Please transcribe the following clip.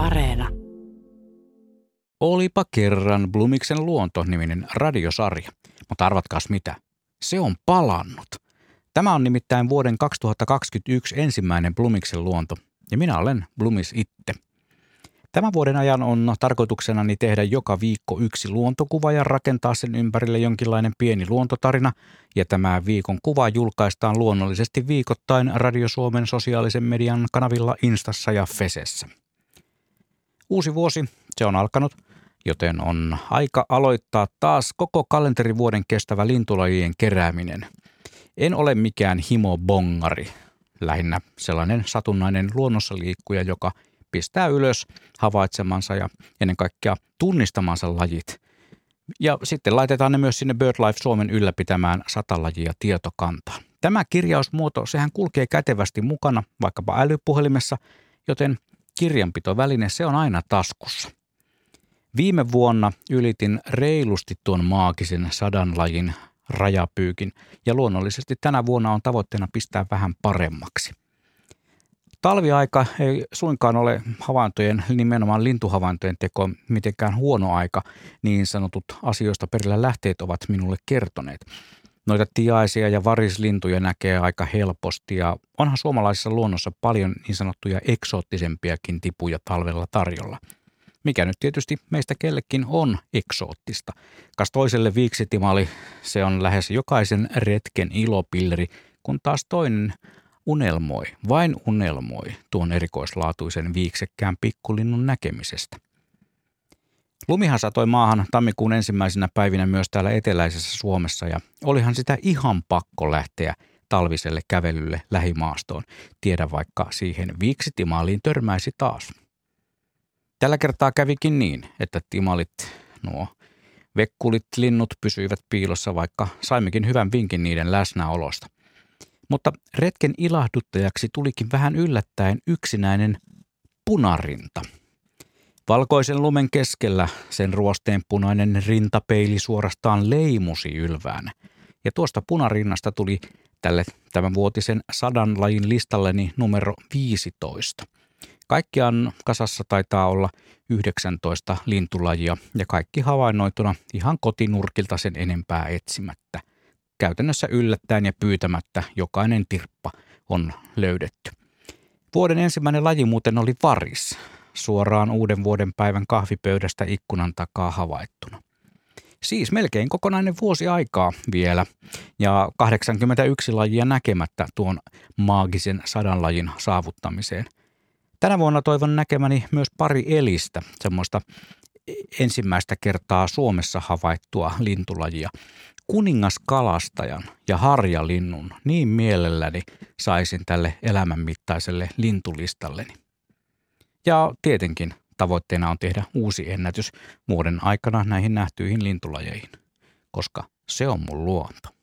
Areena. Olipa kerran Blumiksen luonto-niminen radiosarja, mutta arvatkaas mitä? Se on palannut. Tämä on nimittäin vuoden 2021 ensimmäinen Blumiksen luonto, ja minä olen Blumis itse. Tämän vuoden ajan on tarkoituksenani tehdä joka viikko yksi luontokuva ja rakentaa sen ympärille jonkinlainen pieni luontotarina. Ja tämä viikon kuva julkaistaan luonnollisesti viikoittain Radio Suomen sosiaalisen median kanavilla Instassa ja Fesessä. Uusi vuosi, se on alkanut, joten on aika aloittaa taas koko kalenterivuoden kestävä lintulajien kerääminen. En ole mikään himobongari, lähinnä sellainen satunnainen luonnossa liikkuja, joka – pistää ylös havaitsemansa ja ennen kaikkea tunnistamansa lajit. Ja sitten laitetaan ne myös sinne BirdLife Suomen ylläpitämään satalajia tietokantaan. Tämä kirjausmuoto, sehän kulkee kätevästi mukana vaikkapa älypuhelimessa, joten kirjanpitoväline se on aina taskussa. Viime vuonna ylitin reilusti tuon maagisen sadan lajin rajapyykin ja luonnollisesti tänä vuonna on tavoitteena pistää vähän paremmaksi. Talviaika ei suinkaan ole havaintojen, nimenomaan lintuhavaintojen teko mitenkään huono aika, niin sanotut asioista perillä lähteet ovat minulle kertoneet. Noita tiaisia ja varislintuja näkee aika helposti ja onhan suomalaisessa luonnossa paljon niin sanottuja eksoottisempiakin tipuja talvella tarjolla. Mikä nyt tietysti meistä kellekin on eksoottista. Kas toiselle viiksitimali, se on lähes jokaisen retken ilopilleri, kun taas toinen unelmoi, vain unelmoi tuon erikoislaatuisen viiksekkään pikkulinnun näkemisestä. Lumihan satoi maahan tammikuun ensimmäisenä päivinä myös täällä eteläisessä Suomessa ja olihan sitä ihan pakko lähteä talviselle kävelylle lähimaastoon. Tiedä vaikka siihen viiksitimaaliin törmäisi taas. Tällä kertaa kävikin niin, että timalit, nuo vekkulit linnut pysyivät piilossa, vaikka saimmekin hyvän vinkin niiden läsnäolosta – mutta retken ilahduttajaksi tulikin vähän yllättäen yksinäinen punarinta. Valkoisen lumen keskellä sen ruosteen punainen rintapeili suorastaan leimusi ylvään. Ja tuosta punarinnasta tuli tälle tämän vuotisen sadan lajin listalleni numero 15. Kaikkiaan kasassa taitaa olla 19 lintulajia ja kaikki havainnoituna ihan kotinurkilta sen enempää etsimättä käytännössä yllättäen ja pyytämättä jokainen tirppa on löydetty. Vuoden ensimmäinen laji muuten oli varis, suoraan uuden vuoden päivän kahvipöydästä ikkunan takaa havaittuna. Siis melkein kokonainen vuosi aikaa vielä ja 81 lajia näkemättä tuon maagisen sadan lajin saavuttamiseen. Tänä vuonna toivon näkemäni myös pari elistä, semmoista ensimmäistä kertaa Suomessa havaittua lintulajia kuningaskalastajan ja harjalinnun niin mielelläni saisin tälle elämänmittaiselle lintulistalleni. Ja tietenkin tavoitteena on tehdä uusi ennätys vuoden aikana näihin nähtyihin lintulajeihin, koska se on mun luonto.